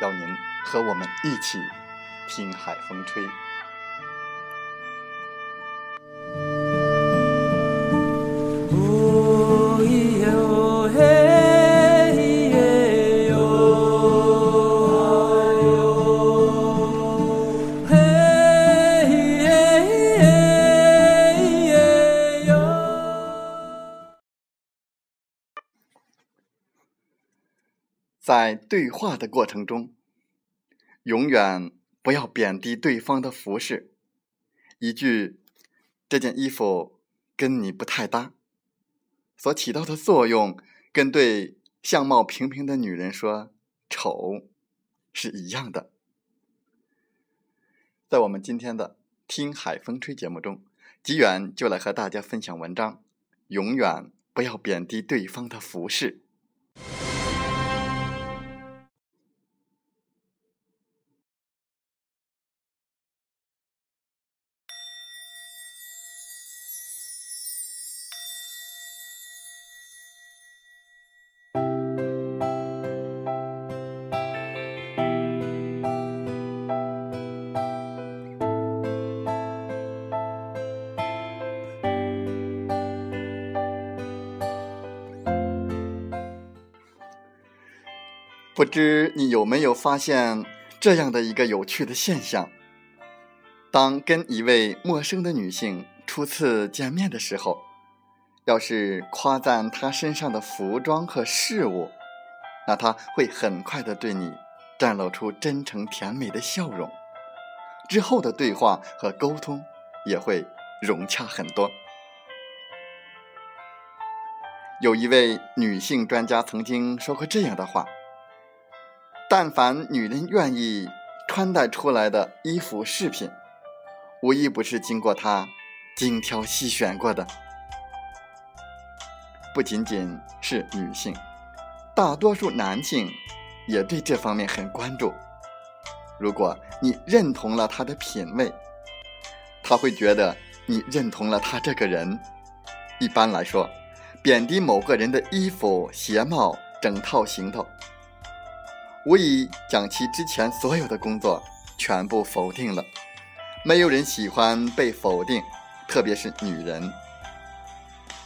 邀您。和我们一起听海风吹。在对话的过程中。永远不要贬低对方的服饰。一句“这件衣服跟你不太搭”，所起到的作用，跟对相貌平平的女人说“丑”是一样的。在我们今天的《听海风吹》节目中，吉远就来和大家分享文章：永远不要贬低对方的服饰。不知你有没有发现这样的一个有趣的现象：当跟一位陌生的女性初次见面的时候，要是夸赞她身上的服装和事物，那她会很快的对你展露出真诚甜美的笑容，之后的对话和沟通也会融洽很多。有一位女性专家曾经说过这样的话。但凡女人愿意穿戴出来的衣服饰品，无一不是经过她精挑细选过的。不仅仅是女性，大多数男性也对这方面很关注。如果你认同了他的品味，他会觉得你认同了他这个人。一般来说，贬低某个人的衣服、鞋帽、整套行头。无疑将其之前所有的工作全部否定了。没有人喜欢被否定，特别是女人。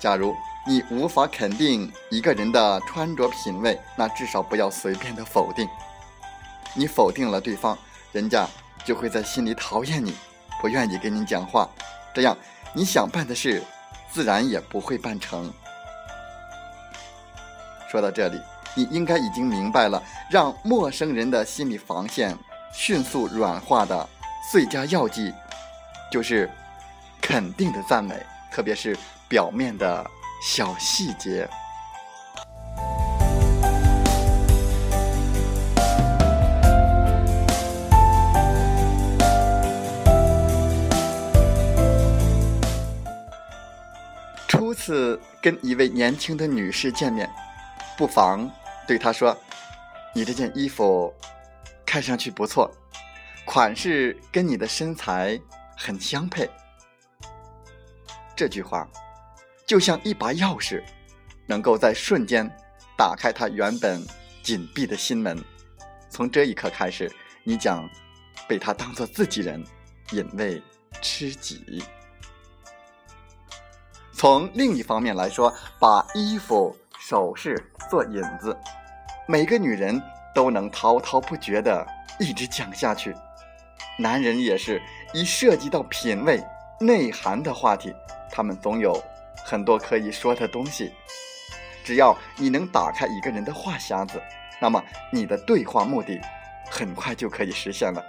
假如你无法肯定一个人的穿着品味，那至少不要随便的否定。你否定了对方，人家就会在心里讨厌你，不愿意跟你讲话。这样你想办的事，自然也不会办成。说到这里。你应该已经明白了，让陌生人的心理防线迅速软化的最佳药剂，就是肯定的赞美，特别是表面的小细节。初次跟一位年轻的女士见面，不妨。对他说：“你这件衣服看上去不错，款式跟你的身材很相配。”这句话就像一把钥匙，能够在瞬间打开他原本紧闭的心门。从这一刻开始，你将被他当做自己人，引为知己。从另一方面来说，把衣服、首饰做引子，每个女人都能滔滔不绝地一直讲下去。男人也是一涉及到品味、内涵的话题，他们总有很多可以说的东西。只要你能打开一个人的话匣子，那么你的对话目的很快就可以实现了。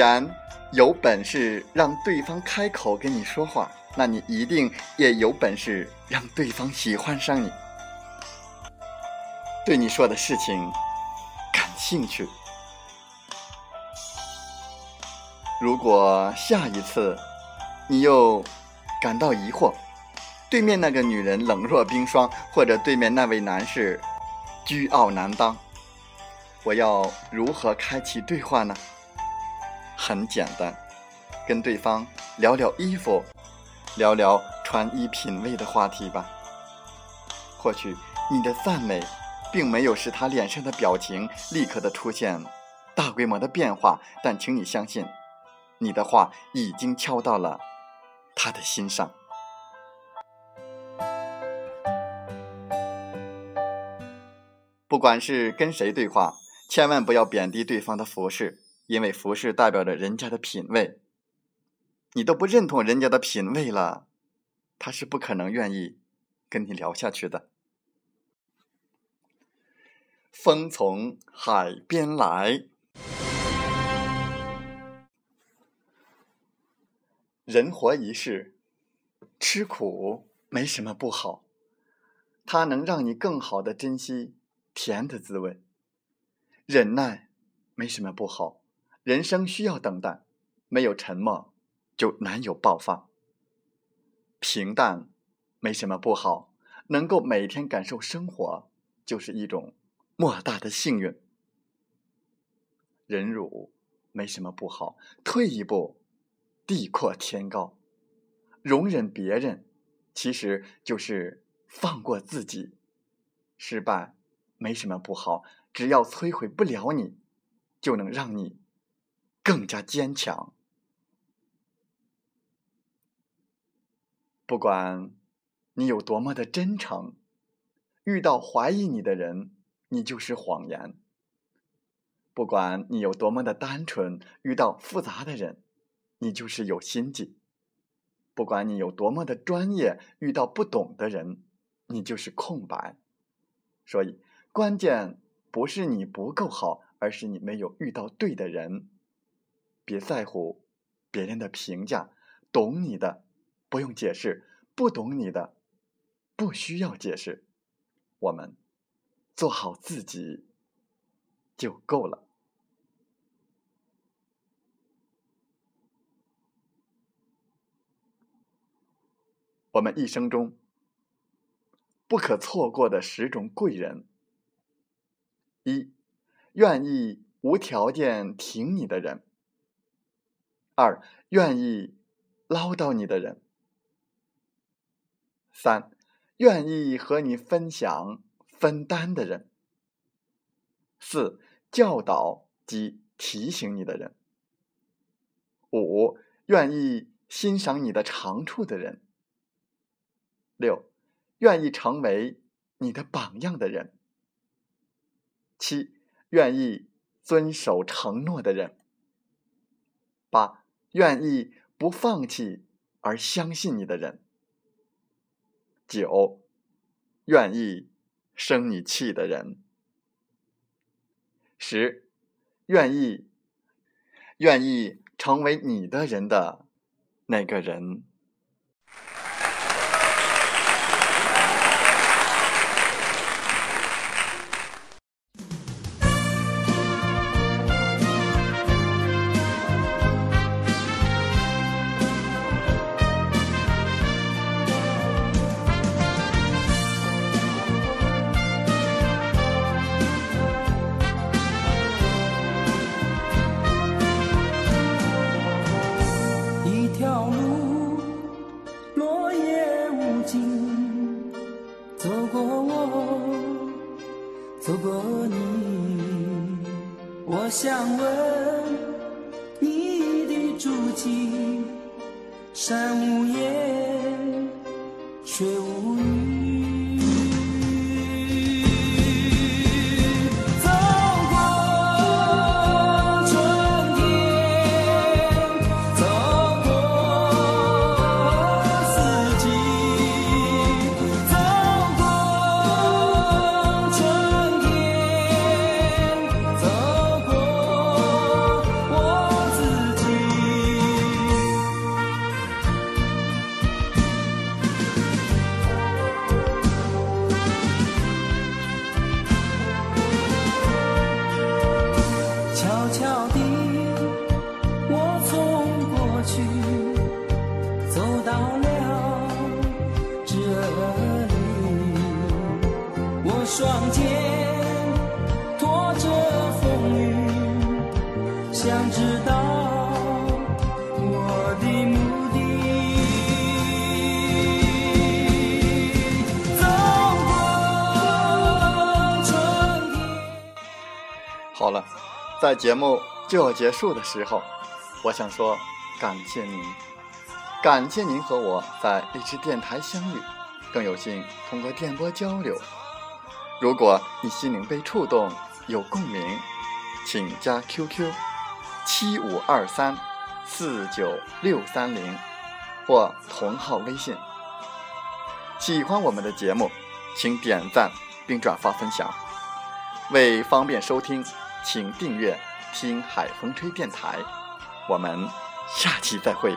然有本事让对方开口跟你说话，那你一定也有本事让对方喜欢上你，对你说的事情感兴趣。如果下一次你又感到疑惑，对面那个女人冷若冰霜，或者对面那位男士倨傲难当，我要如何开启对话呢？很简单，跟对方聊聊衣服，聊聊穿衣品味的话题吧。或许你的赞美，并没有使他脸上的表情立刻的出现大规模的变化，但请你相信，你的话已经敲到了他的心上。不管是跟谁对话，千万不要贬低对方的服饰。因为服饰代表着人家的品味，你都不认同人家的品味了，他是不可能愿意跟你聊下去的。风从海边来，人活一世，吃苦没什么不好，它能让你更好的珍惜甜的滋味。忍耐没什么不好。人生需要等待，没有沉默就难有爆发。平淡没什么不好，能够每天感受生活就是一种莫大的幸运。忍辱没什么不好，退一步地阔天高。容忍别人其实就是放过自己。失败没什么不好，只要摧毁不了你，就能让你。更加坚强。不管你有多么的真诚，遇到怀疑你的人，你就是谎言；不管你有多么的单纯，遇到复杂的人，你就是有心计；不管你有多么的专业，遇到不懂的人，你就是空白。所以，关键不是你不够好，而是你没有遇到对的人。别在乎别人的评价，懂你的不用解释，不懂你的不需要解释。我们做好自己就够了。我们一生中不可错过的十种贵人：一、愿意无条件挺你的人。二，愿意唠叨你的人；三，愿意和你分享、分担的人；四，教导及提醒你的人；五，愿意欣赏你的长处的人；六，愿意成为你的榜样的人；七，愿意遵守承诺的人；八。愿意不放弃而相信你的人，九，愿意生你气的人，十，愿意愿意成为你的人的那个人。想问你的足迹，山无言，水无想知道我的目的。走过春天。好了，在节目就要结束的时候，我想说感谢您，感谢您和我在荔枝电台相遇，更有幸通过电波交流。如果你心灵被触动，有共鸣，请加 QQ 七五二三四九六三零或同号微信。喜欢我们的节目，请点赞并转发分享。为方便收听，请订阅“听海风吹电台”。我们下期再会。